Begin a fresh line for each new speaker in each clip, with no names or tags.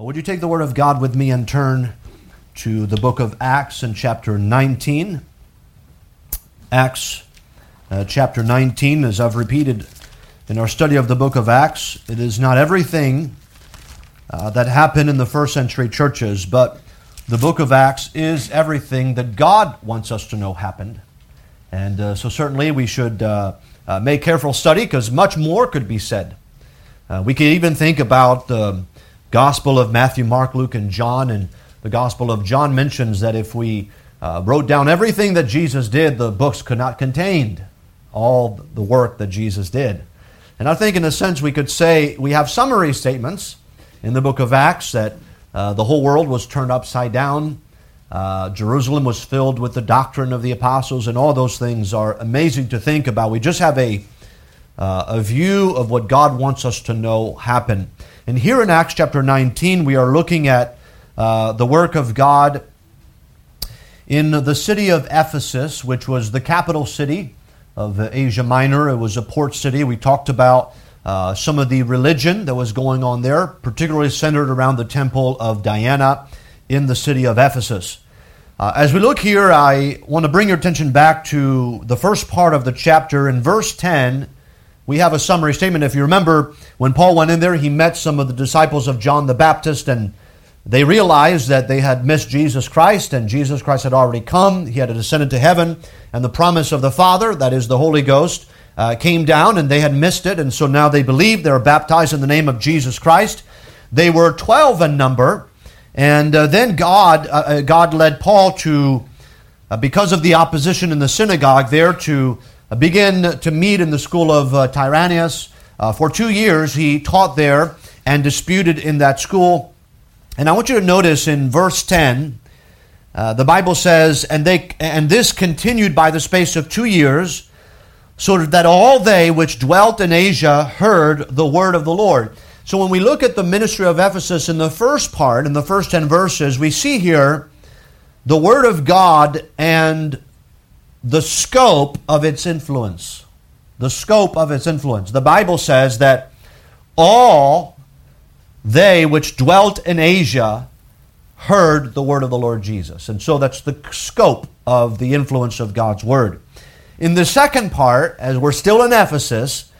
Well, would you take the Word of God with me and turn to the book of Acts in chapter 19? Acts uh, chapter 19, as I've repeated in our study of the book of Acts, it is not everything uh, that happened in the first century churches, but the book of Acts is everything that God wants us to know happened. And uh, so, certainly, we should uh, uh, make careful study because much more could be said. Uh, we could even think about the Gospel of Matthew, Mark, Luke, and John. And the Gospel of John mentions that if we uh, wrote down everything that Jesus did, the books could not contain all the work that Jesus did. And I think, in a sense, we could say we have summary statements in the book of Acts that uh, the whole world was turned upside down. Uh, Jerusalem was filled with the doctrine of the apostles, and all those things are amazing to think about. We just have a, uh, a view of what God wants us to know happen. And here in Acts chapter 19, we are looking at uh, the work of God in the city of Ephesus, which was the capital city of Asia Minor. It was a port city. We talked about uh, some of the religion that was going on there, particularly centered around the temple of Diana in the city of Ephesus. Uh, as we look here, I want to bring your attention back to the first part of the chapter. In verse 10, we have a summary statement. If you remember, when Paul went in there, he met some of the disciples of John the Baptist, and they realized that they had missed Jesus Christ, and Jesus Christ had already come. He had ascended to heaven, and the promise of the Father, that is the Holy Ghost, uh, came down, and they had missed it, and so now they believed. They were baptized in the name of Jesus Christ. They were 12 in number, and uh, then God, uh, uh God led Paul to, uh, because of the opposition in the synagogue there, to uh, began to meet in the school of uh, Tyrannus. Uh, for two years, he taught there and disputed in that school. And I want you to notice in verse 10, uh, the Bible says, and, they, and this continued by the space of two years, so that all they which dwelt in Asia heard the word of the Lord. So when we look at the ministry of Ephesus in the first part, in the first 10 verses, we see here the word of God and the scope of its influence. The scope of its influence. The Bible says that all they which dwelt in Asia heard the word of the Lord Jesus. And so that's the scope of the influence of God's word. In the second part, as we're still in Ephesus,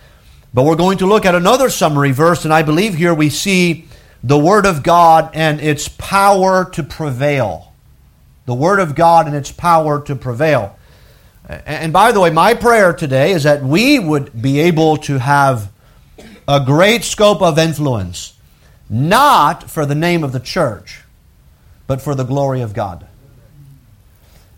but we're going to look at another summary verse, and I believe here we see the Word of God and its power to prevail. The Word of God and its power to prevail. And by the way, my prayer today is that we would be able to have a great scope of influence, not for the name of the church, but for the glory of God.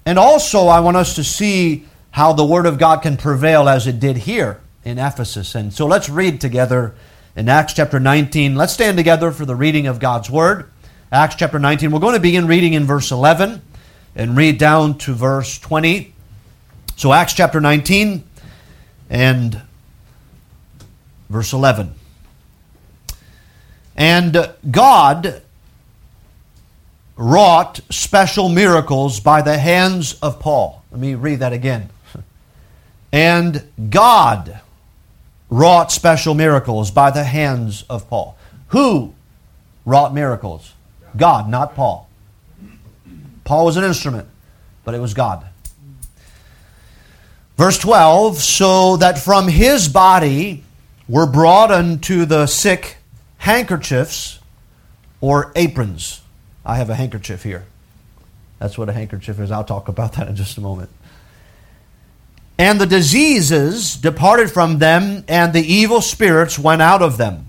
And also, I want us to see how the Word of God can prevail as it did here in Ephesus. And so let's read together in Acts chapter 19. Let's stand together for the reading of God's Word. Acts chapter 19. We're going to begin reading in verse 11 and read down to verse 20. So, Acts chapter 19 and verse 11. And God wrought special miracles by the hands of Paul. Let me read that again. And God wrought special miracles by the hands of Paul. Who wrought miracles? God, not Paul. Paul was an instrument, but it was God. Verse 12, so that from his body were brought unto the sick handkerchiefs or aprons. I have a handkerchief here. That's what a handkerchief is. I'll talk about that in just a moment. And the diseases departed from them, and the evil spirits went out of them.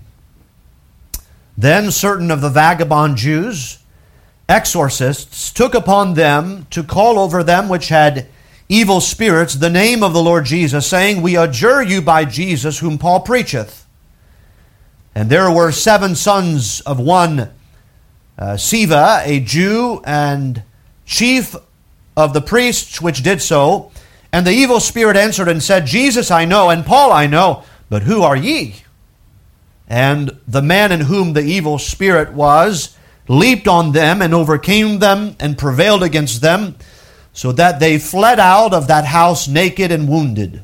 Then certain of the vagabond Jews, exorcists, took upon them to call over them which had evil spirits the name of the Lord Jesus, saying, We adjure you by Jesus, whom Paul preacheth. And there were seven sons of one uh, Sceva, a Jew, and chief of the priests which did so. And the evil spirit answered and said, Jesus I know, and Paul I know, but who are ye? And the man in whom the evil spirit was leaped on them and overcame them and prevailed against them so that they fled out of that house naked and wounded.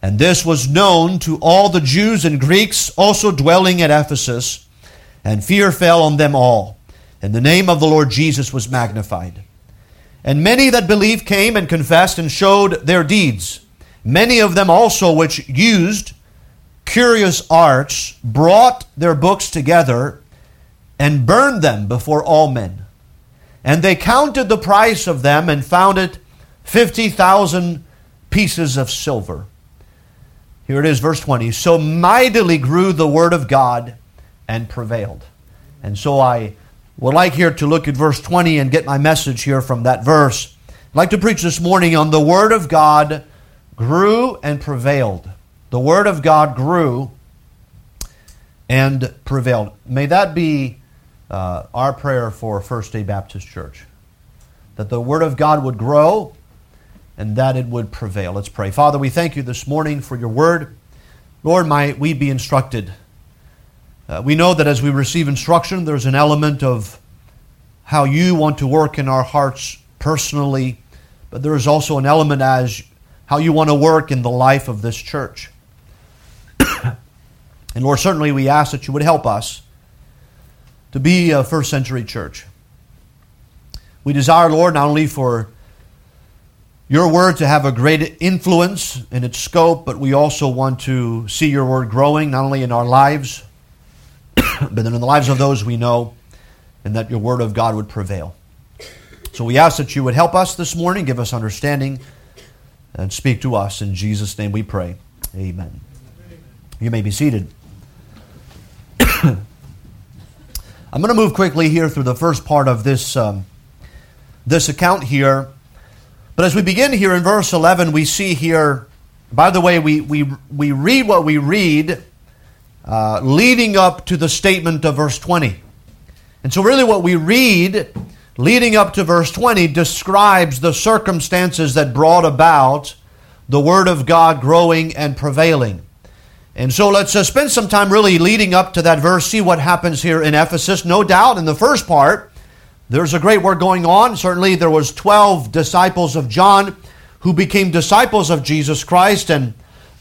And this was known to all the Jews and Greeks also dwelling at Ephesus. And fear fell on them all. And the name of the Lord Jesus was magnified. And many that believed came and confessed and showed their deeds. Many of them also which used curious arts brought their books together and burned them before all men. And they counted the price of them and found it 50,000 pieces of silver. Here it is, verse 20. So mightily grew the word of God and prevailed. And so I would like here to look at verse 20 and get my message here from that verse. I'd like to preach this morning on the word of God grew and prevailed. The word of God grew and prevailed. May that be uh, our prayer for First Day Baptist Church. That the word of God would grow and that it would prevail. Let's pray. Father, we thank you this morning for your word. Lord, might we be instructed. Uh, we know that as we receive instruction, there's an element of how you want to work in our hearts personally, but there is also an element as how you want to work in the life of this church. and Lord, certainly we ask that you would help us to be a first century church. We desire, Lord, not only for your word to have a great influence in its scope, but we also want to see your word growing, not only in our lives, but in the lives of those we know, and that your word of God would prevail. So we ask that you would help us this morning, give us understanding, and speak to us. In Jesus' name we pray. Amen. You may be seated. I'm going to move quickly here through the first part of this, um, this account here. But as we begin here in verse 11, we see here, by the way, we, we, we read what we read uh, leading up to the statement of verse 20. And so, really, what we read leading up to verse 20 describes the circumstances that brought about the Word of God growing and prevailing. And so let's uh, spend some time really leading up to that verse, see what happens here in Ephesus. No doubt in the first part, there's a great work going on. Certainly there was 12 disciples of John who became disciples of Jesus Christ and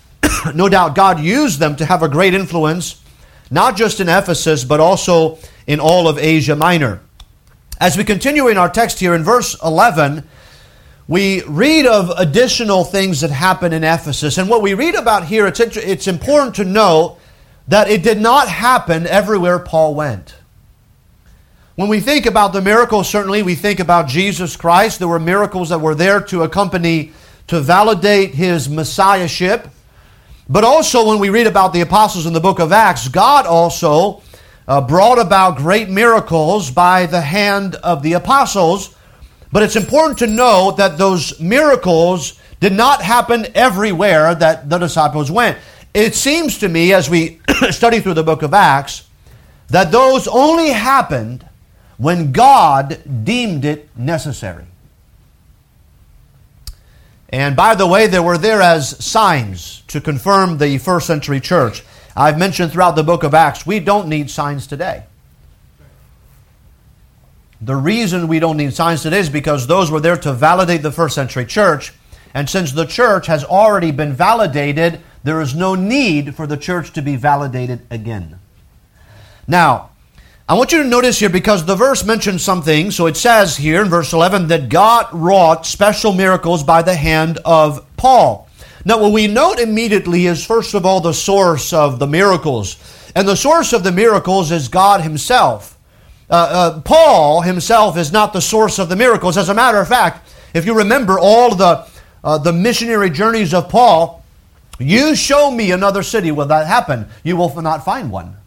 no doubt God used them to have a great influence not just in Ephesus but also in all of Asia Minor. As we continue in our text here in verse 11, we read of additional things that happen in Ephesus. And what we read about here, it's, it's important to know that it did not happen everywhere Paul went. When we think about the miracles, certainly we think about Jesus Christ. There were miracles that were there to accompany, to validate his messiahship. But also, when we read about the apostles in the book of Acts, God also uh, brought about great miracles by the hand of the apostles. But it's important to know that those miracles did not happen everywhere that the disciples went. It seems to me, as we study through the book of Acts, that those only happened when God deemed it necessary. And by the way, they were there as signs to confirm the first century church. I've mentioned throughout the book of Acts, we don't need signs today. The reason we don't need signs today is because those were there to validate the first century church. And since the church has already been validated, there is no need for the church to be validated again. Now, I want you to notice here because the verse mentions something. So it says here in verse 11 that God wrought special miracles by the hand of Paul. Now, what we note immediately is, first of all, the source of the miracles. And the source of the miracles is God Himself. Uh, uh, Paul himself is not the source of the miracles. As a matter of fact, if you remember all the, uh, the missionary journeys of Paul, you show me another city where that happened, you will not find one.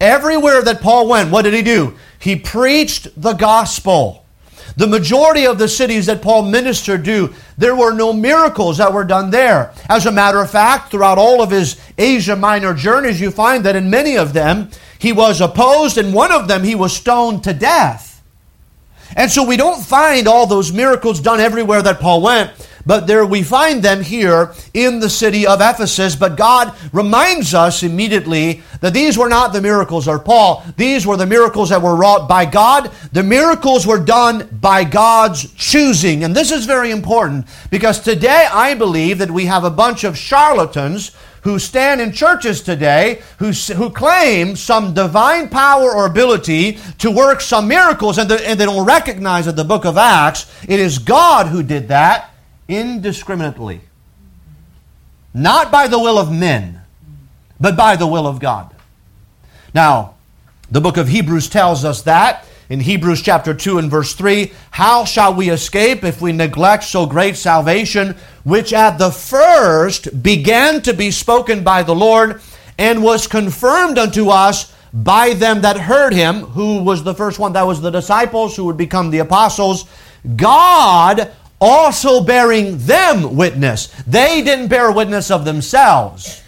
Everywhere that Paul went, what did he do? He preached the gospel. The majority of the cities that Paul ministered to, there were no miracles that were done there. As a matter of fact, throughout all of his Asia Minor journeys, you find that in many of them, he was opposed, and one of them, he was stoned to death. And so we don't find all those miracles done everywhere that Paul went. But there we find them here in the city of Ephesus. But God reminds us immediately that these were not the miracles of Paul. These were the miracles that were wrought by God. The miracles were done by God's choosing. And this is very important because today I believe that we have a bunch of charlatans who stand in churches today who, who claim some divine power or ability to work some miracles and, the, and they don't recognize that the book of Acts, it is God who did that indiscriminately. Not by the will of men, but by the will of God. Now, the book of Hebrews tells us that in Hebrews chapter 2 and verse 3 How shall we escape if we neglect so great salvation, which at the first began to be spoken by the Lord and was confirmed unto us by them that heard him? Who was the first one? That was the disciples who would become the apostles. God also bearing them witness. They didn't bear witness of themselves.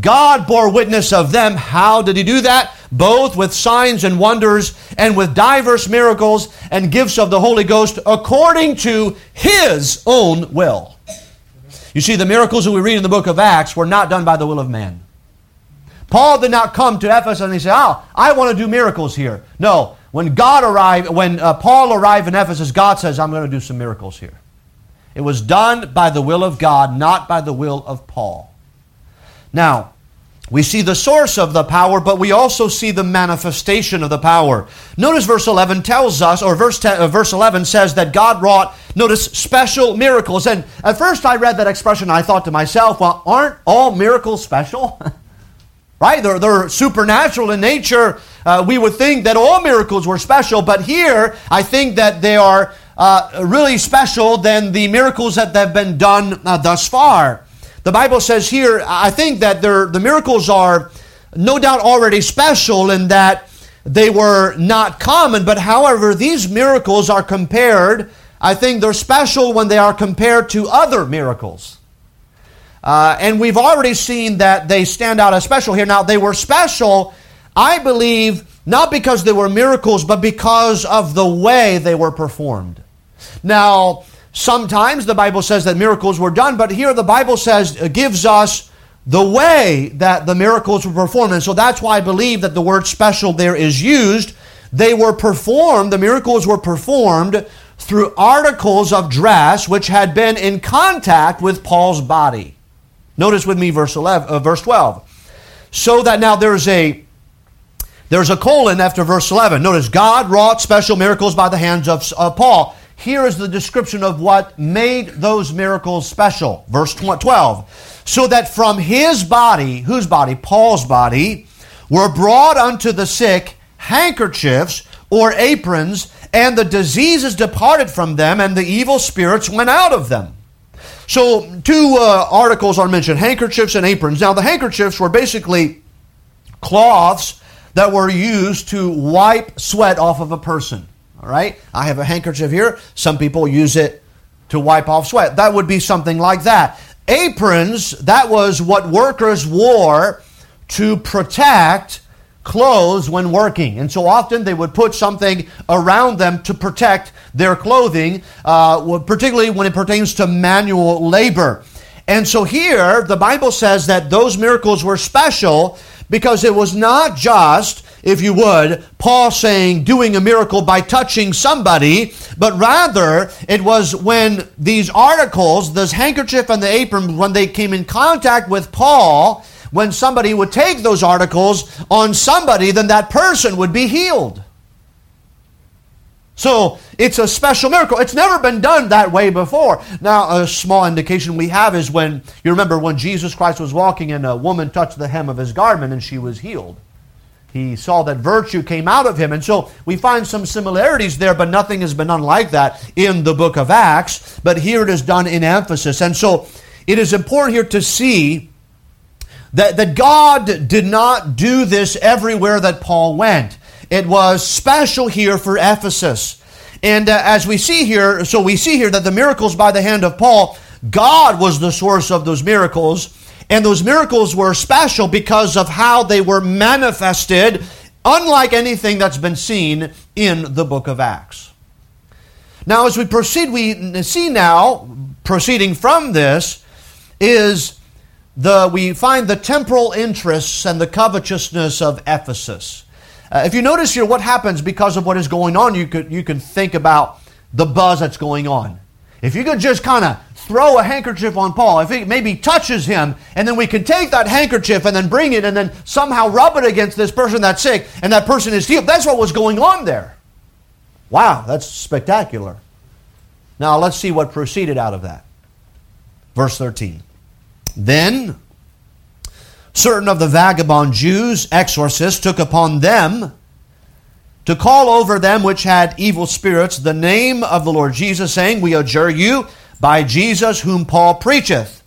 God bore witness of them. How did he do that? Both with signs and wonders and with diverse miracles and gifts of the Holy Ghost according to his own will. You see, the miracles that we read in the book of Acts were not done by the will of man. Paul did not come to Ephesus and he said, Oh, I want to do miracles here. No, when God arrived, when uh, Paul arrived in Ephesus, God says, I'm going to do some miracles here. It was done by the will of God, not by the will of Paul. Now, we see the source of the power, but we also see the manifestation of the power. Notice verse 11 tells us, or verse, 10, uh, verse 11 says that God wrought, notice, special miracles. And at first I read that expression, I thought to myself, well, aren't all miracles special? right? They're, they're supernatural in nature. Uh, we would think that all miracles were special, but here I think that they are uh, really special than the miracles that have been done uh, thus far. The Bible says here, I think that the miracles are no doubt already special in that they were not common, but however, these miracles are compared, I think they're special when they are compared to other miracles. Uh, and we've already seen that they stand out as special here. Now, they were special, I believe, not because they were miracles, but because of the way they were performed. Now, Sometimes the Bible says that miracles were done, but here the Bible says uh, gives us the way that the miracles were performed. And so that's why I believe that the word special there is used. They were performed, the miracles were performed through articles of dress which had been in contact with Paul's body. Notice with me verse 11, uh, verse 12. So that now there's a there's a colon after verse 11. Notice God wrought special miracles by the hands of, of Paul. Here is the description of what made those miracles special. Verse 12. So that from his body, whose body? Paul's body, were brought unto the sick handkerchiefs or aprons, and the diseases departed from them, and the evil spirits went out of them. So, two uh, articles are mentioned handkerchiefs and aprons. Now, the handkerchiefs were basically cloths that were used to wipe sweat off of a person. All right? I have a handkerchief here. Some people use it to wipe off sweat. That would be something like that. Aprons, that was what workers wore to protect clothes when working. And so often they would put something around them to protect their clothing, uh, particularly when it pertains to manual labor. And so here, the Bible says that those miracles were special because it was not just if you would, Paul saying doing a miracle by touching somebody, but rather it was when these articles, this handkerchief and the apron, when they came in contact with Paul, when somebody would take those articles on somebody, then that person would be healed. So it's a special miracle. It's never been done that way before. Now, a small indication we have is when you remember when Jesus Christ was walking and a woman touched the hem of his garment and she was healed he saw that virtue came out of him. And so we find some similarities there, but nothing has been unlike that in the book of Acts. But here it is done in Ephesus. And so it is important here to see that, that God did not do this everywhere that Paul went. It was special here for Ephesus. And uh, as we see here, so we see here that the miracles by the hand of Paul, God was the source of those miracles. And those miracles were special because of how they were manifested, unlike anything that's been seen in the book of Acts. Now, as we proceed, we see now, proceeding from this, is the we find the temporal interests and the covetousness of Ephesus. Uh, if you notice here, what happens because of what is going on, you could you can think about the buzz that's going on. If you could just kind of throw a handkerchief on Paul, if it maybe touches him, and then we can take that handkerchief and then bring it and then somehow rub it against this person that's sick, and that person is healed. That's what was going on there. Wow, that's spectacular. Now let's see what proceeded out of that. Verse 13. Then certain of the vagabond Jews, exorcists, took upon them to call over them which had evil spirits the name of the Lord Jesus, saying, We adjure you by Jesus whom Paul preacheth.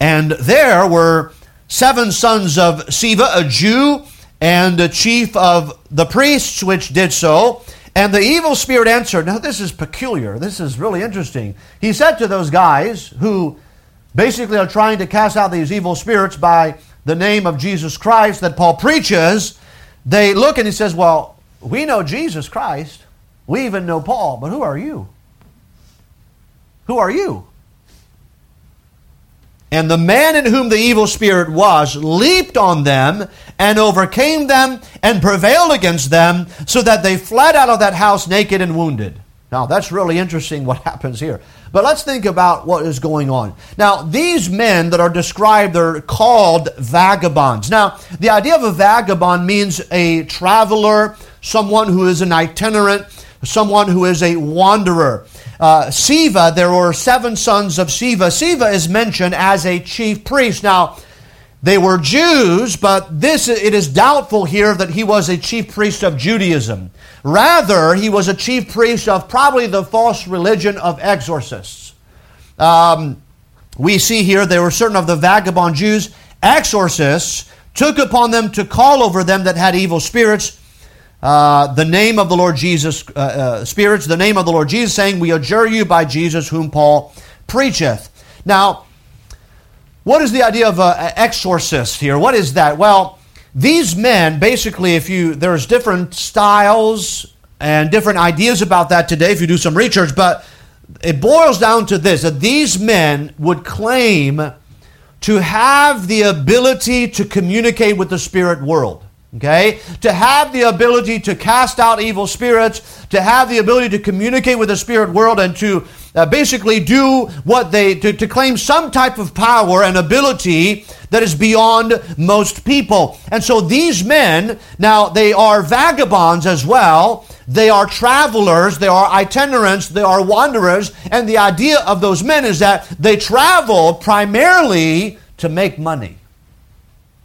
And there were seven sons of Sceva, a Jew, and a chief of the priests which did so. And the evil spirit answered. Now, this is peculiar. This is really interesting. He said to those guys who basically are trying to cast out these evil spirits by the name of Jesus Christ that Paul preaches, they look and he says, Well, we know Jesus Christ. We even know Paul, but who are you? Who are you? And the man in whom the evil spirit was leaped on them and overcame them and prevailed against them, so that they fled out of that house naked and wounded. Now, that's really interesting what happens here. But let's think about what is going on. Now, these men that are described, they're called vagabonds. Now, the idea of a vagabond means a traveler, someone who is an itinerant, someone who is a wanderer. Uh, Sceva, there were seven sons of Sceva. Sceva is mentioned as a chief priest. Now, they were Jews, but this it is doubtful here that he was a chief priest of Judaism. Rather, he was a chief priest of probably the false religion of exorcists. Um, we see here there were certain of the vagabond Jews, exorcists, took upon them to call over them that had evil spirits uh, the name of the Lord Jesus, uh, uh, spirits, the name of the Lord Jesus, saying, We adjure you by Jesus whom Paul preacheth. Now, what is the idea of an exorcist here? What is that? Well, these men, basically, if you, there's different styles and different ideas about that today if you do some research, but it boils down to this that these men would claim to have the ability to communicate with the spirit world. Okay? To have the ability to cast out evil spirits, to have the ability to communicate with the spirit world, and to uh, basically do what they, to, to claim some type of power and ability that is beyond most people. And so these men, now they are vagabonds as well. They are travelers, they are itinerants, they are wanderers. And the idea of those men is that they travel primarily to make money.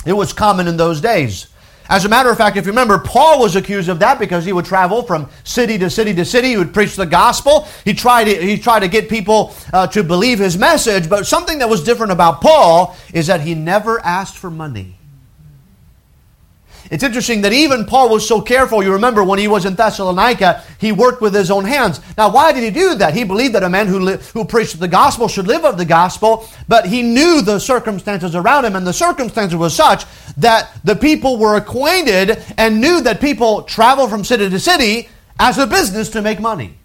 It was common in those days. As a matter of fact, if you remember, Paul was accused of that because he would travel from city to city to city. He would preach the gospel. He tried to, he tried to get people uh, to believe his message. But something that was different about Paul is that he never asked for money. It's interesting that even Paul was so careful. You remember when he was in Thessalonica, he worked with his own hands. Now, why did he do that? He believed that a man who, li- who preached the gospel should live of the gospel, but he knew the circumstances around him, and the circumstances were such that the people were acquainted and knew that people travel from city to city as a business to make money.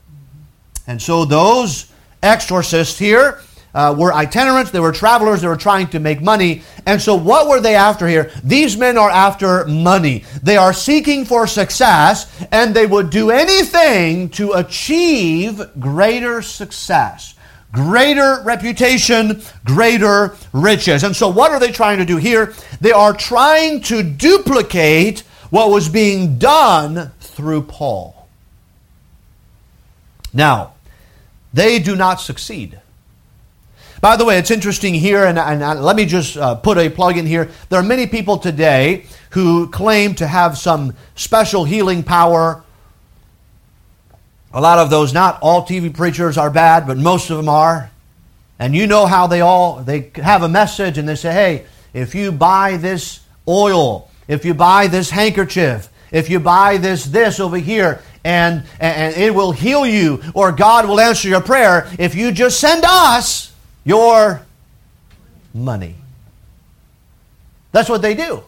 And so those exorcists here, uh, were itinerants, they were travelers, they were trying to make money. And so, what were they after here? These men are after money. They are seeking for success, and they would do anything to achieve greater success, greater reputation, greater riches. And so, what are they trying to do here? They are trying to duplicate what was being done through Paul. Now, they do not succeed. By the way, it's interesting here, and, and, let me just uh, put a plug in here. There are many people today who claim to have some special healing power. A lot of those, not all TV preachers are bad, but most of them are. And you know how they all they have a message and they say, "Hey, if you buy this oil, if you buy this handkerchief, if you buy this this over here, and, and it will heal you, or God will answer your prayer if you just send us." Your money. That's what they do.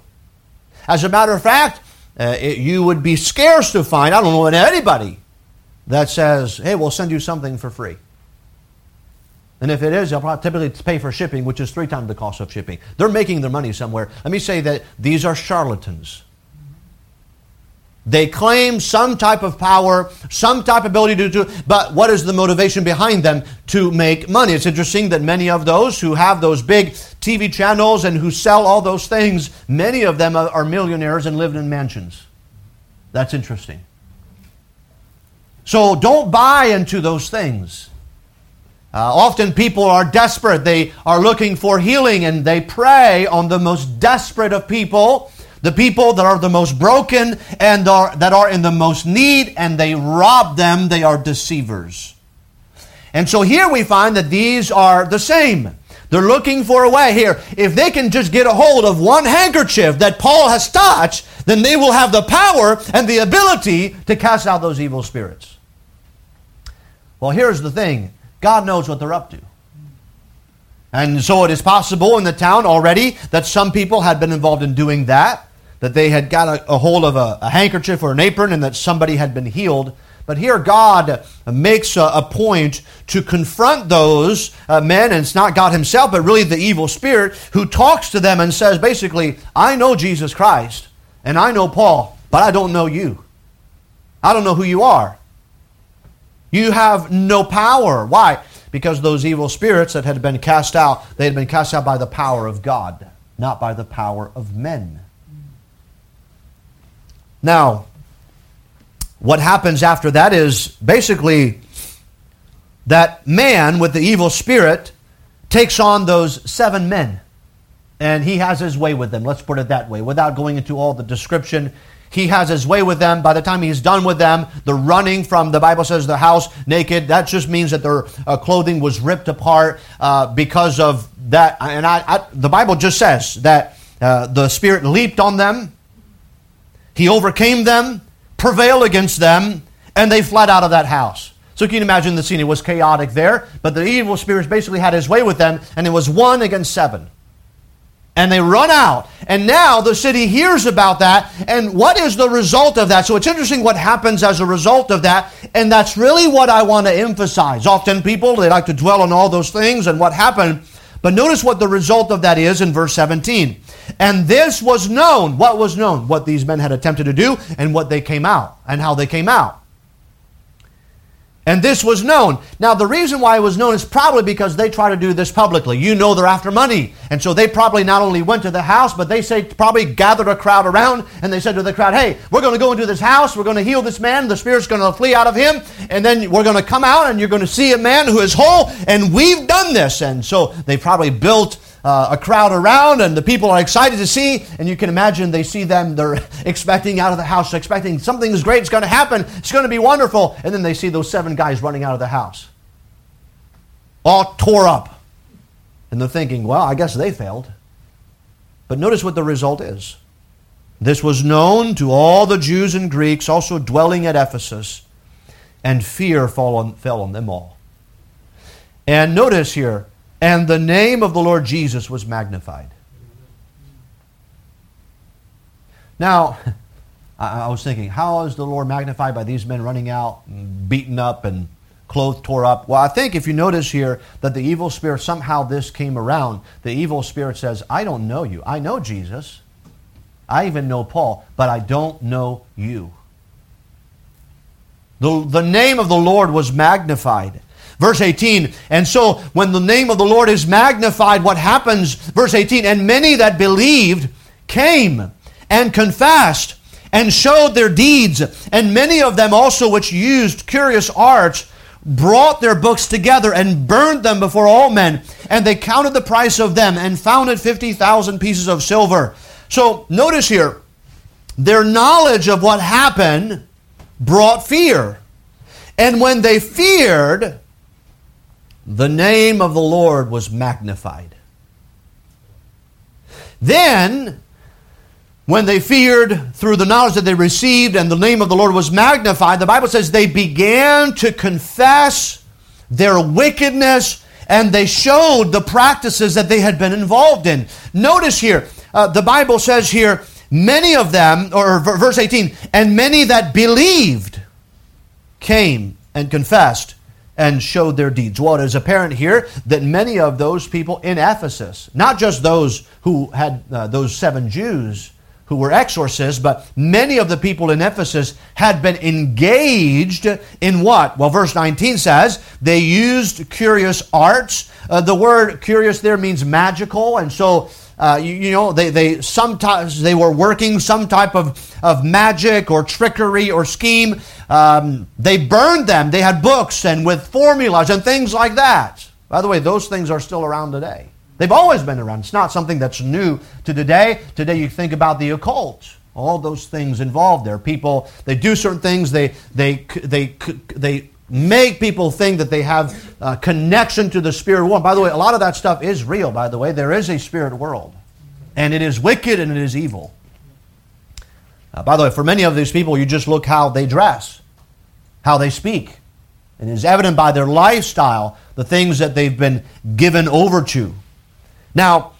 As a matter of fact, uh, it, you would be scarce to find, I don't know anybody that says, hey, we'll send you something for free. And if it is, they'll probably typically pay for shipping, which is three times the cost of shipping. They're making their money somewhere. Let me say that these are charlatans. They claim some type of power, some type of ability to do, but what is the motivation behind them? To make money. It's interesting that many of those who have those big TV channels and who sell all those things, many of them are millionaires and live in mansions. That's interesting. So don't buy into those things. Uh, often people are desperate. They are looking for healing and they prey on the most desperate of people the people that are the most broken and are, that are in the most need, and they rob them. They are deceivers. And so here we find that these are the same. They're looking for a way here. If they can just get a hold of one handkerchief that Paul has touched, then they will have the power and the ability to cast out those evil spirits. Well, here's the thing God knows what they're up to. And so it is possible in the town already that some people had been involved in doing that that they had got a, a hold of a, a, handkerchief or an apron and that somebody had been healed. But here God makes a, a point to confront those uh, men, and it's not God Himself, but really the evil spirit who talks to them and says, basically, I know Jesus Christ and I know Paul, but I don't know you. I don't know who you are. You have no power. Why? Because those evil spirits that had been cast out, they had been cast out by the power of God, not by the power of men. Now, what happens after that is basically that man with the evil spirit takes on those seven men. And he has his way with them. Let's put it that way. Without going into all the description, he has his way with them. By the time he's done with them, they're running from, the Bible says, the house naked. That just means that their uh, clothing was ripped apart uh, because of that. And I, I, the Bible just says that uh, the Spirit leaped on them he overcame them, prevailed against them, and they fled out of that house. So you can imagine the scene? It was chaotic there, but the evil spirits basically had his way with them, and it was one against seven. And they run out. And now the city hears about that. And what is the result of that? So it's interesting what happens as a result of that. And that's really what I want to emphasize. Often people, they like to dwell on all those things and what happened. But notice what the result of that is in verse 17. And this was known. What was known? What these men had attempted to do and what they came out and how they came out. And this was known. Now, the reason why it was known is probably because they try to do this publicly. You know they're after money. And so they probably not only went to the house, but they say probably gathered a crowd around and they said to the crowd, hey, we're going to go into this house. We're going to heal this man. The spirit's going to flee out of him. And then we're going to come out and you're going to see a man who is whole. And we've done this. And so they probably built uh, a crowd around and the people are excited to see and you can imagine they see them they're expecting out of the house expecting something's great is going to happen it's going to be wonderful and then they see those seven guys running out of the house. All tore up. And they're thinking well i guess they failed. But notice what the result is. This was known to all the jews and greeks also dwelling at ephesus and fear on, fell on them all. And notice here and the name of the Lord Jesus was magnified. Now, I was thinking, how is the Lord magnified by these men running out, beaten up, and clothes tore up? Well, I think if you notice here that the evil spirit, somehow this came around, the evil spirit says, I don't know you. I know Jesus. I even know Paul, but I don't know you. The, the name of the Lord was magnified. Verse 18, and so when the name of the Lord is magnified, what happens? Verse 18, and many that believed came and confessed and showed their deeds, and many of them also which used curious arts brought their books together and burned them before all men, and they counted the price of them and found it 50,000 pieces of silver. So notice here, their knowledge of what happened brought fear. And when they feared, the name of the Lord was magnified. Then, when they feared through the knowledge that they received and the name of the Lord was magnified, the Bible says they began to confess their wickedness and they showed the practices that they had been involved in. Notice here, uh, the Bible says here, many of them, or verse 18, and many that believed came and confessed and showed their deeds. Well, it is apparent here that many of those people in Ephesus, not just those who had uh, those seven Jews who were exorcists, but many of the people in Ephesus had been engaged in what? Well, verse 19 says they used curious arts. Uh, the word curious there means magical, and so uh, you, you, know, they, they sometimes they were working some type of, of magic or trickery or scheme. Um, they burned them. They had books and with formulas and things like that. By the way, those things are still around today. They've always been around. It's not something that's new to today. Today, you think about the occult. All those things involved there. People, they do certain things. They, they, they, they make people think that they have a connection to the spirit world. By the way, a lot of that stuff is real, by the way. There is a spirit world, and it is wicked and it is evil. Uh, by the way, for many of these people, you just look how they dress, how they speak. It is evident by their lifestyle, the things that they've been given over to. Now,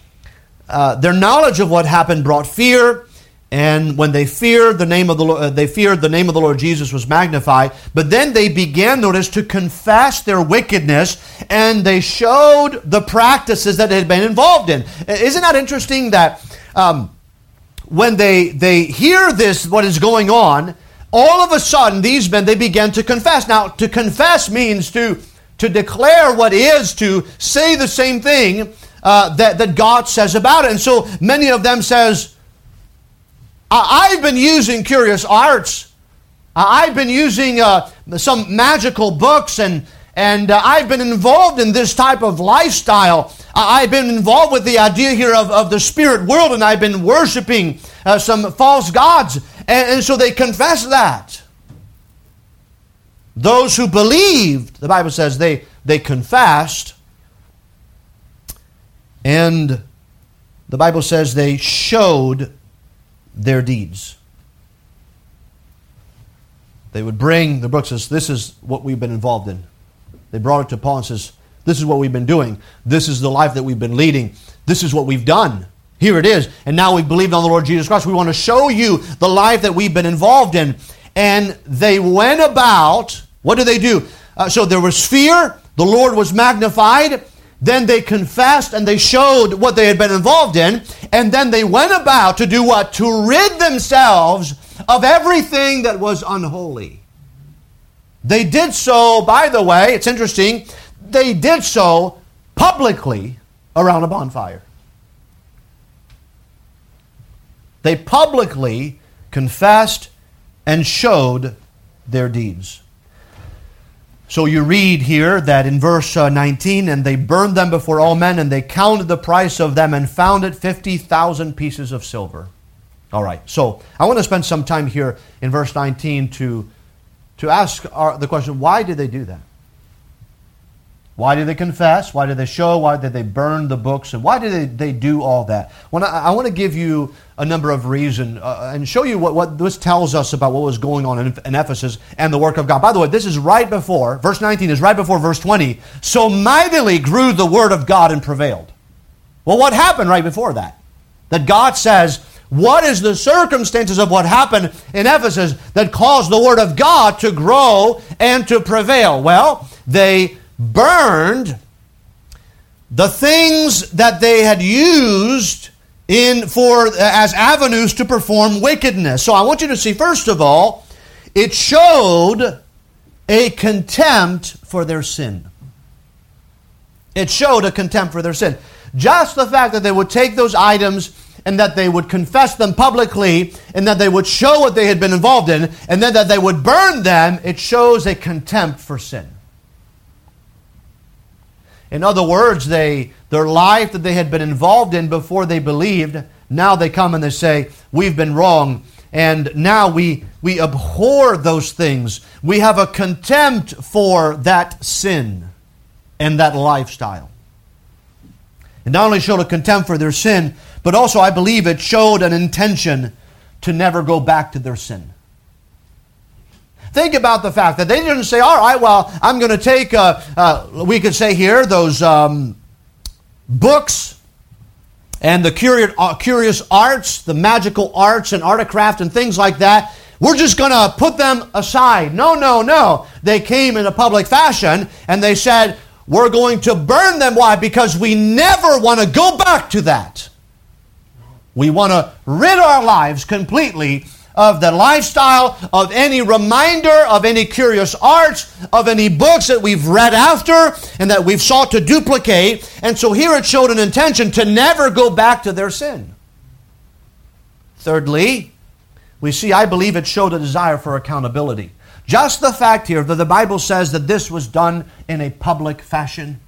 uh, their knowledge of what happened brought fear and when they feared the name of the Lord, uh, they feared the name of the Lord Jesus was magnified. But then they began, notice, to confess their wickedness, and they showed the practices that they had been involved in. Isn't that interesting that um, when they they hear this, what is going on, all of a sudden these men they began to confess. Now, to confess means to to declare what is to say the same thing uh, that that God says about it. And so many of them says I've been using curious arts. I've been using uh, some magical books and and uh, I've been involved in this type of lifestyle. I've been involved with the idea here of, of the spirit world, and I've been worshiping uh, some false gods. And, and so they confess that. Those who believed, the Bible says, they, they confessed. And the Bible says they showed their deeds. They would bring the book says, This is what we've been involved in. They brought it to Paul and says, This is what we've been doing. This is the life that we've been leading. This is what we've done. Here it is. And now we've believed on the Lord Jesus Christ. We want to show you the life that we've been involved in. And they went about, what did they do? Uh, so there was fear, the Lord was magnified, then they confessed and they showed what they had been involved in. And then they went about to do what? To rid themselves of everything that was unholy. They did so, by the way, it's interesting, they did so publicly around a bonfire. They publicly confessed and showed their deeds. So you read here that in verse uh, 19, and they burned them before all men, and they counted the price of them and found it 50,000 pieces of silver. All right, so I want to spend some time here in verse 19 to, to ask our, the question why did they do that? Why did they confess? Why did they show? Why did they burn the books? And why did they, they do all that? When I, I want to give you a number of reasons uh, and show you what, what this tells us about what was going on in, in Ephesus and the work of God. By the way, this is right before, verse 19 is right before verse 20. So mightily grew the word of God and prevailed. Well, what happened right before that? That God says, what is the circumstances of what happened in Ephesus that caused the word of God to grow and to prevail? Well, they burned the things that they had used in for as avenues to perform wickedness. So I want you to see first of all, it showed a contempt for their sin. It showed a contempt for their sin. Just the fact that they would take those items and that they would confess them publicly and that they would show what they had been involved in and then that they would burn them, it shows a contempt for sin. In other words, they, their life that they had been involved in before they believed, now they come and they say, We've been wrong. And now we, we abhor those things. We have a contempt for that sin and that lifestyle. It not only showed a contempt for their sin, but also I believe it showed an intention to never go back to their sin. Think about the fact that they didn't say, all right, well, I'm going to take, uh, uh, we could say here, those um, books and the curious, uh, curious arts, the magical arts and articraft and things like that. We're just going to put them aside. No, no, no. They came in a public fashion and they said, we're going to burn them. Why? Because we never want to go back to that. We want to rid our lives completely of the lifestyle, of any reminder, of any curious arts, of any books that we've read after and that we've sought to duplicate. And so here it showed an intention to never go back to their sin. Thirdly, we see, I believe it showed a desire for accountability. Just the fact here that the Bible says that this was done in a public fashion.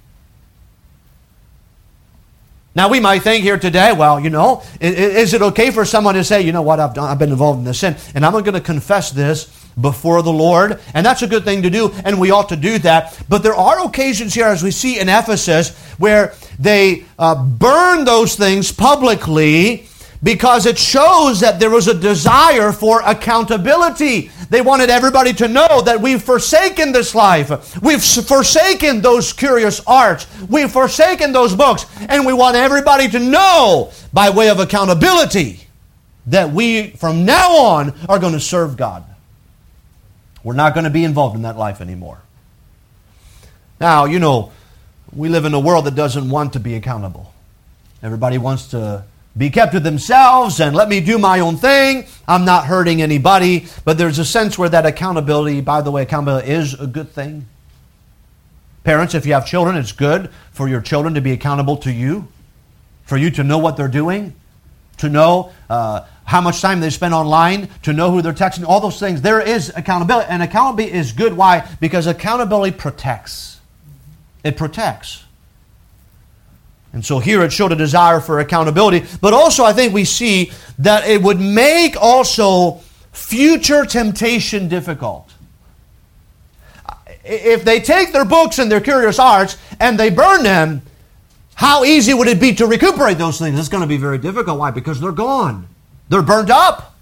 Now, we might think here today, well, you know, is it okay for someone to say, you know what, I've, done, I've been involved in this sin, and I'm going to confess this before the Lord? And that's a good thing to do, and we ought to do that. But there are occasions here, as we see in Ephesus, where they uh, burn those things publicly because it shows that there was a desire for accountability. They wanted everybody to know that we've forsaken this life. We've forsaken those curious arts. We've forsaken those books. And we want everybody to know, by way of accountability, that we, from now on, are going to serve God. We're not going to be involved in that life anymore. Now, you know, we live in a world that doesn't want to be accountable. Everybody wants to be kept to themselves and let me do my own thing. I'm not hurting anybody. But there's a sense where that accountability, by the way, accountability is a good thing. Parents, if you have children, it's good for your children to be accountable to you, for you to know what they're doing, to know uh, how much time they spend online, to know who they're texting, all those things. There is accountability. And accountability is good. Why? Because accountability protects. It protects. And so here it showed a desire for accountability. But also, I think we see that it would make also future temptation difficult. If they take their books and their curious arts and they burn them, how easy would it be to recuperate those things? It's going to be very difficult. Why? Because they're gone, they're burned up.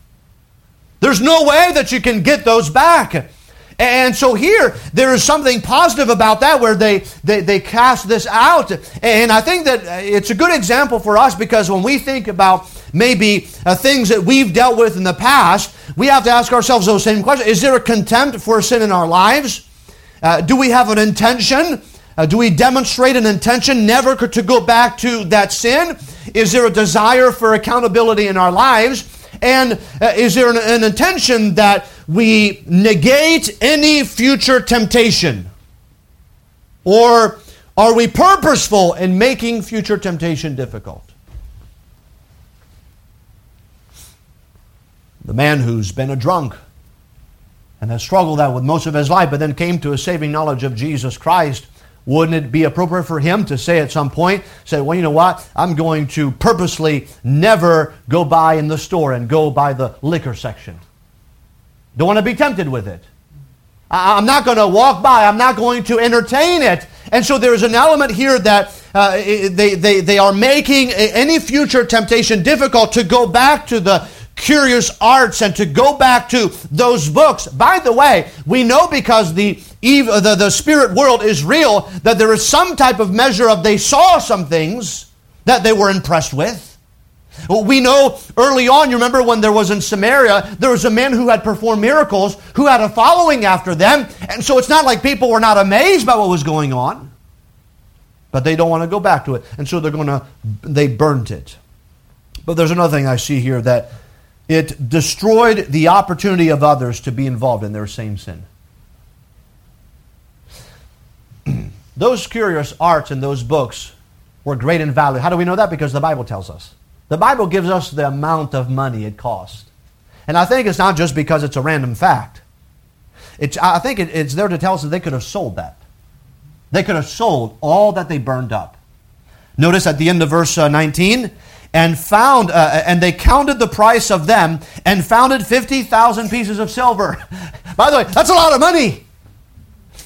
There's no way that you can get those back. And so here, there is something positive about that where they, they, they cast this out. And I think that it's a good example for us because when we think about maybe uh, things that we've dealt with in the past, we have to ask ourselves those same questions. Is there a contempt for sin in our lives? Uh, do we have an intention? Uh, do we demonstrate an intention never to go back to that sin? Is there a desire for accountability in our lives? And uh, is there an, an intention that we negate any future temptation? Or are we purposeful in making future temptation difficult? The man who's been a drunk and has struggled that with most of his life, but then came to a saving knowledge of Jesus Christ, wouldn't it be appropriate for him to say at some point, say, well, you know what? I'm going to purposely never go by in the store and go by the liquor section. Don't want to be tempted with it. I'm not going to walk by. I'm not going to entertain it. And so there's an element here that uh, they, they, they are making any future temptation difficult to go back to the curious arts and to go back to those books. By the way, we know because the, the, the spirit world is real that there is some type of measure of they saw some things that they were impressed with. We know early on, you remember when there was in Samaria, there was a man who had performed miracles, who had a following after them. And so it's not like people were not amazed by what was going on, but they don't want to go back to it. And so they're going to, they burnt it. But there's another thing I see here that it destroyed the opportunity of others to be involved in their same sin. those curious arts and those books were great in value. How do we know that? Because the Bible tells us. The Bible gives us the amount of money it cost. And I think it's not just because it's a random fact. It's, I think it, it's there to tell us that they could have sold that. They could have sold all that they burned up. Notice at the end of verse uh, 19, and found, uh, and they counted the price of them and founded 50,000 pieces of silver. by the way, that's a lot of money.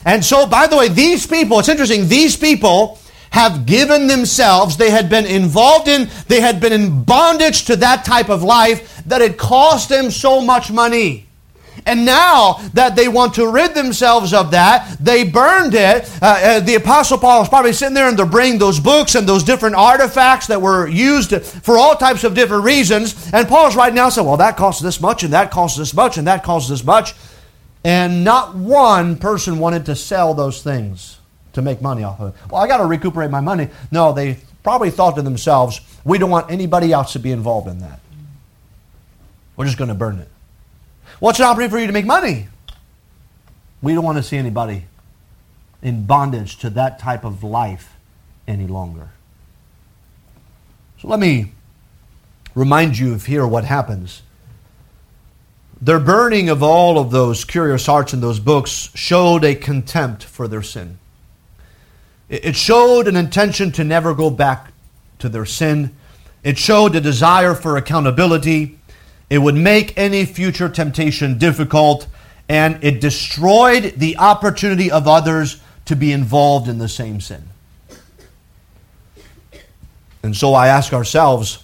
And so, by the way, these people, it's interesting, these people have given themselves, they had been involved in, they had been in bondage to that type of life that it cost them so much money. And now that they want to rid themselves of that, they burned it. Uh, uh, the Apostle Paul is probably sitting there and they're bringing those books and those different artifacts that were used for all types of different reasons. And Paul's right now saying, well, that costs this much, and that costs this much, and that costs this much. And not one person wanted to sell those things to make money off of it. Well, I got to recuperate my money. No, they probably thought to themselves, we don't want anybody else to be involved in that. We're just going to burn it. What's an opportunity for you to make money? We don't want to see anybody in bondage to that type of life any longer. So let me remind you of here what happens. Their burning of all of those curious arts in those books showed a contempt for their sin. It showed an intention to never go back to their sin. It showed a desire for accountability. It would make any future temptation difficult, and it destroyed the opportunity of others to be involved in the same sin. And so I ask ourselves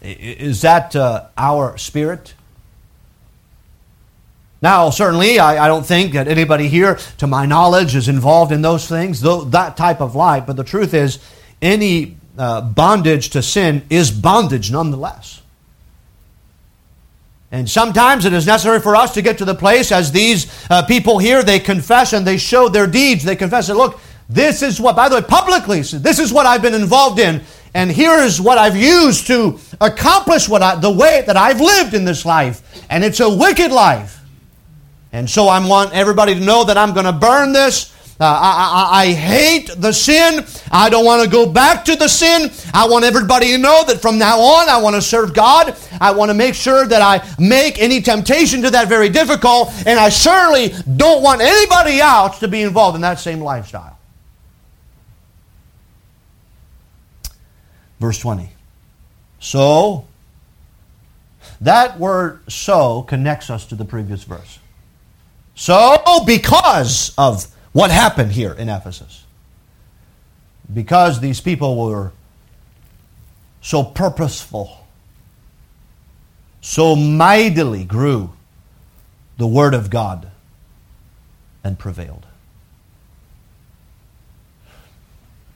is that uh, our spirit? Now, certainly, I, I, don't think that anybody here, to my knowledge, is involved in those things, though, that type of life. But the truth is, any uh, bondage to sin is bondage nonetheless. And sometimes it is necessary for us to get to the place, as these uh, people here, they confess and they show their deeds. They confess that, look, this is what, by the way, publicly, this is what I've been involved in, and here is what I've used to accomplish what I, the way that I've lived in this life, and it's a wicked life. And so I want everybody to know that I'm going to burn this. Uh, I, I, I, hate the sin. I don't want to go back to the sin. I want everybody to know that from now on I want to serve God. I want to make sure that I make any temptation to that very difficult. And I surely don't want anybody else to be involved in that same lifestyle. Verse 20. So, that word so connects us to the previous verse. So, because of what happened here in Ephesus, because these people were so purposeful, so mightily grew the Word of God and prevailed.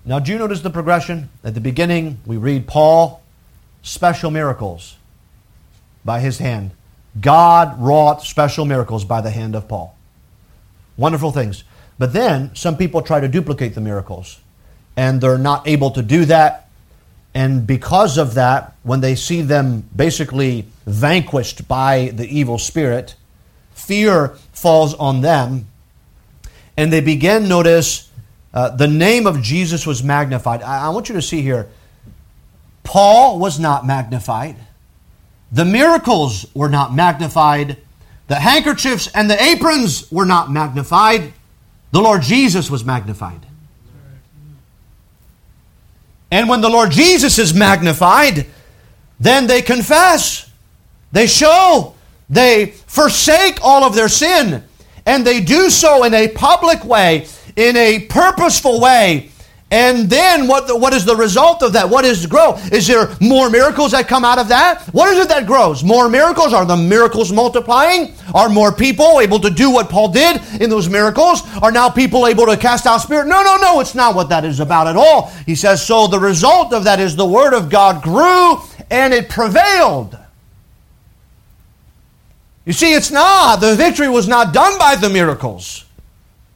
Now, do you notice the progression? At the beginning, we read Paul, special miracles by his hand. God wrought special miracles by the hand of Paul. Wonderful things. But then some people try to duplicate the miracles, and they're not able to do that. And because of that, when they see them basically vanquished by the evil spirit, fear falls on them, and they begin, notice, uh, the name of Jesus was magnified. I, I want you to see here, Paul was not magnified. The miracles were not magnified. The handkerchiefs and the aprons were not magnified. The Lord Jesus was magnified. And when the Lord Jesus is magnified, then they confess, they show, they forsake all of their sin, and they do so in a public way, in a purposeful way, and then what, the, what is the result of that? What is grow? Is there more miracles that come out of that? What is it that grows? More miracles? Are the miracles multiplying? Are more people able to do what Paul did in those miracles? Are now people able to cast out spirit? No, no, no, it's not what that is about at all. He says, so the result of that is the word of God grew and it prevailed. You see, it's not. The victory was not done by the miracles.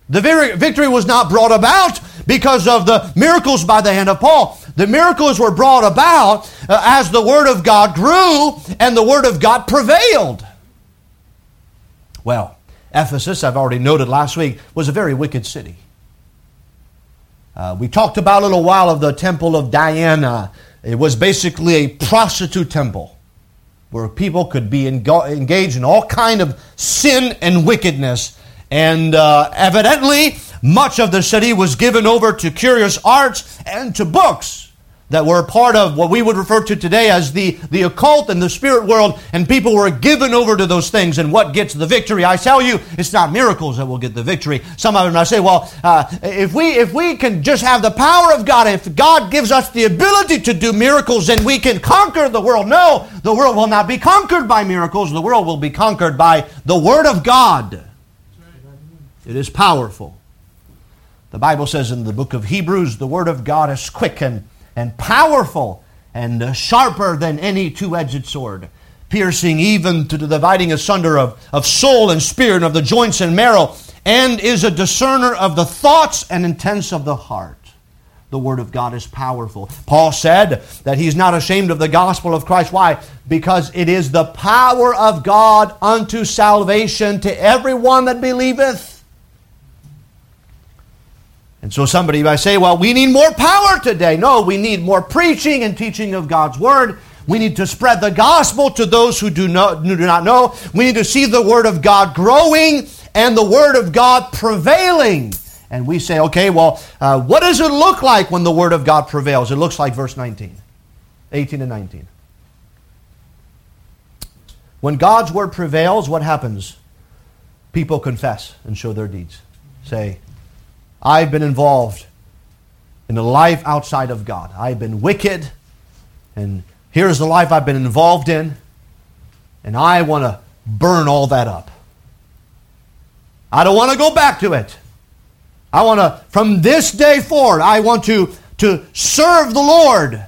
The victory was not brought about because of the miracles by the hand of Paul. The miracles were brought about uh, as the Word of God grew and the Word of God prevailed. Well, Ephesus, I've already noted last week, was a very wicked city. Uh, we talked about a little while of the temple of Diana. It was basically a prostitute temple where people could be engaged in all kind of sin and wickedness and uh, evidently, much of the city was given over to curious arts and to books that were part of what we would refer to today as the, the occult and the spirit world, and people were given over to those things. And what gets the victory? I tell you, it's not miracles that will get the victory. Some of them I say, well, uh, if we if we can just have the power of God, if God gives us the ability to do miracles, then we can conquer the world. No, the world will not be conquered by miracles. The world will be conquered by the Word of God. It is powerful. The Bible says in the book of Hebrews, the Word of God is quick and, and powerful and sharper than any two edged sword, piercing even to the dividing asunder of, of soul and spirit and of the joints and marrow, and is a discerner of the thoughts and intents of the heart. the Word of God is powerful. Paul said that he's not ashamed of the gospel of Christ. Why? Because it is the power of God unto salvation to everyone that believeth. And so somebody might say, well, we need more power today. No, we need more preaching and teaching of God's Word. We need to spread the gospel to those who do not, do not know. We need to see the Word of God growing and the Word of God prevailing. And we say, okay, well, uh, what does it look like when the Word of God prevails? It looks like verse 19, 18 and 19. When God's Word prevails, what happens? People confess and show their deeds. Say, I've been involved in a life outside of God. I've been wicked, and here's the life I've been involved in, and I want to burn all that up. I don't want to go back to it. I want to, from this day forward, I want to, to serve the Lord.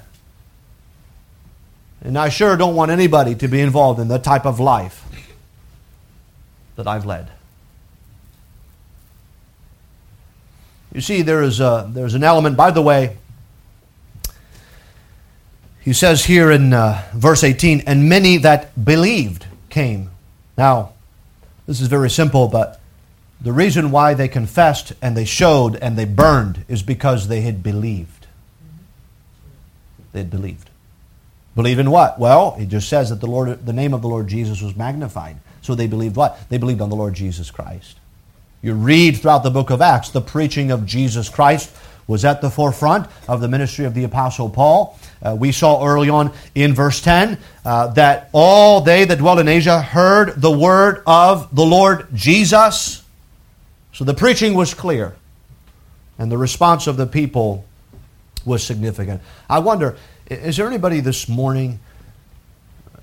And I sure don't want anybody to be involved in the type of life that I've led. You see, there is a, there's an element, by the way, he says here in uh, verse 18, and many that believed came. Now, this is very simple, but the reason why they confessed and they showed and they burned is because they had believed. They had believed. Believe in what? Well, it just says that the Lord, the name of the Lord Jesus was magnified. So they believed what? They believed on the Lord Jesus Christ. You read throughout the book of Acts, the preaching of Jesus Christ was at the forefront of the ministry of the Apostle Paul. Uh, we saw early on in verse 10 uh, that all they that dwelt in Asia heard the word of the Lord Jesus. So the preaching was clear, and the response of the people was significant. I wonder, is there anybody this morning?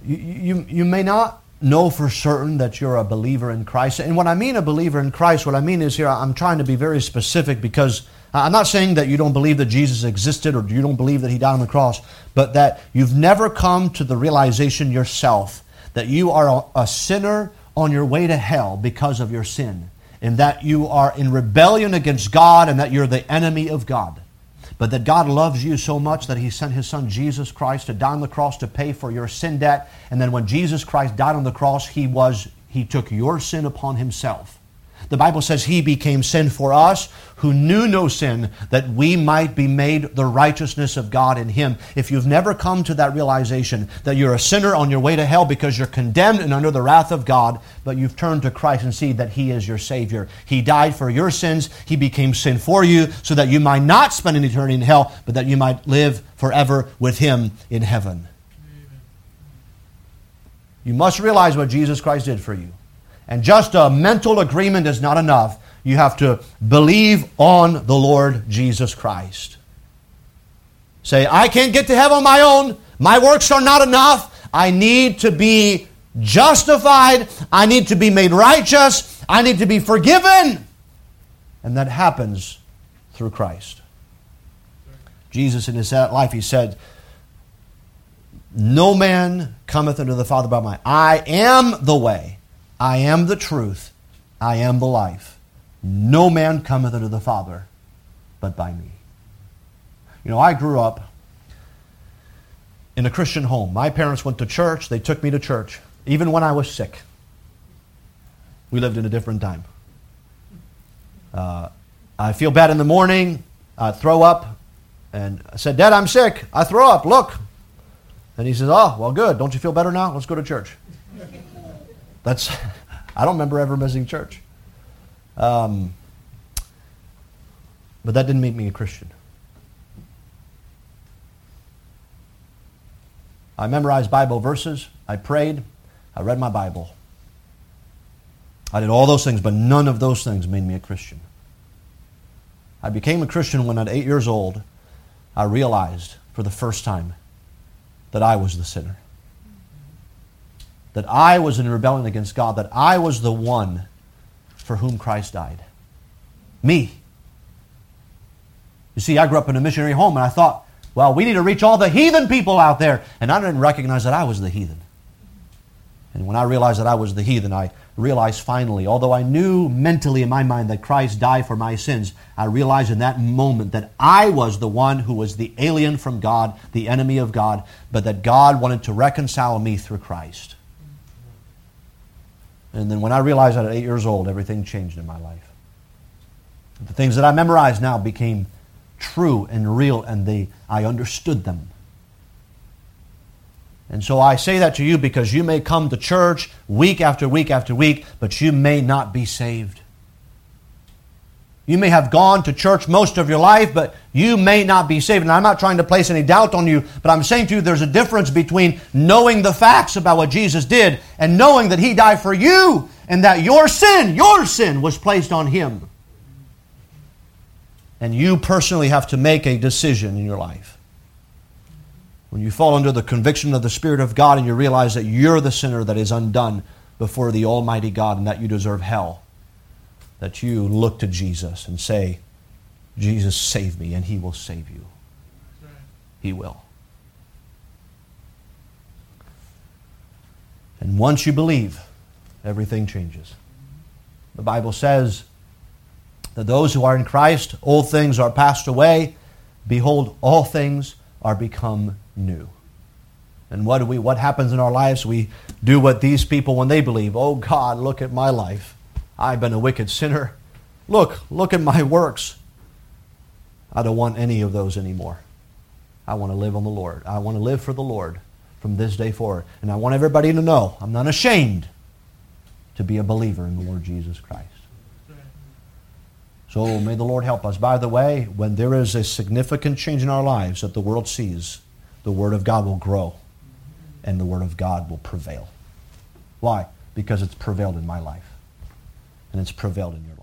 You, you, you may not know for certain that you're a believer in Christ. And when I mean a believer in Christ, what I mean is here, I'm trying to be very specific because I'm not saying that you don't believe that Jesus existed or you don't believe that he died on the cross, but that you've never come to the realization yourself that you are a sinner on your way to hell because of your sin and that you are in rebellion against God and that you're the enemy of God. But that God loves you so much that He sent His Son Jesus Christ to die on the cross to pay for your sin debt. And then when Jesus Christ died on the cross, He was He took your sin upon Himself. The Bible says he became sin for us who knew no sin, that we might be made the righteousness of God in him. If you've never come to that realization that you're a sinner on your way to hell because you're condemned and under the wrath of God, but you've turned to Christ and see that he is your Savior. He died for your sins, he became sin for you, so that you might not spend an eternity in hell, but that you might live forever with him in heaven. You must realize what Jesus Christ did for you. And just a mental agreement is not enough. You have to believe on the Lord Jesus Christ. Say, I can't get to heaven on my own. My works are not enough. I need to be justified. I need to be made righteous. I need to be forgiven. And that happens through Christ. Jesus, in his life, he said, No man cometh unto the Father but by me. I am the way. I am the truth. I am the life. No man cometh unto the Father but by me. You know, I grew up in a Christian home. My parents went to church. They took me to church, even when I was sick. We lived in a different time. Uh, I feel bad in the morning. I throw up. And I said, Dad, I'm sick. I throw up. Look. And he says, Oh, well, good. Don't you feel better now? Let's go to church. That's, I don't remember ever missing church. Um, but that didn't make me a Christian. I memorized Bible verses. I prayed. I read my Bible. I did all those things, but none of those things made me a Christian. I became a Christian when at eight years old, I realized for the first time that I was the sinner that I was in rebellion against God, that I was the one for whom Christ died. Me. You see, I grew up in a missionary home and I thought, well, we need to reach all the heathen people out there. And I didn't recognize that I was the heathen. And when I realized that I was the heathen, I realized finally, although I knew mentally in my mind that Christ died for my sins, I realized in that moment that I was the one who was the alien from God, the enemy of God, but that God wanted to reconcile me through Christ. And then when I realized that at eight years old, everything changed in my life. The things that I memorized now became true and real, and they, I understood them. And so I say that to you because you may come to church week after week after week, but you may not be saved. You may have gone to church most of your life, but you may not be saved. And I'm not trying to place any doubt on you, but I'm saying to you there's a difference between knowing the facts about what Jesus did and knowing that He died for you and that your sin, your sin, was placed on Him. And you personally have to make a decision in your life. When you fall under the conviction of the Spirit of God and you realize that you're the sinner that is undone before the Almighty God and that you deserve hell, that you look to Jesus and say, Jesus, save me, and He will save you. He will. And once you believe, everything changes. The Bible says that those who are in Christ, old things are passed away. Behold, all things are become new. And what do we what happens in our lives? We do what these people when they believe, "Oh God, look at my life. I've been a wicked sinner. Look, look at my works. I don't want any of those anymore. I want to live on the Lord. I want to live for the Lord from this day forward. And I want everybody to know I'm not ashamed to be a believer in the Lord Jesus Christ. So may the Lord help us. By the way, when there is a significant change in our lives that the world sees, the Word of God will grow and the Word of God will prevail. Why? Because it's prevailed in my life and it's prevailed in life.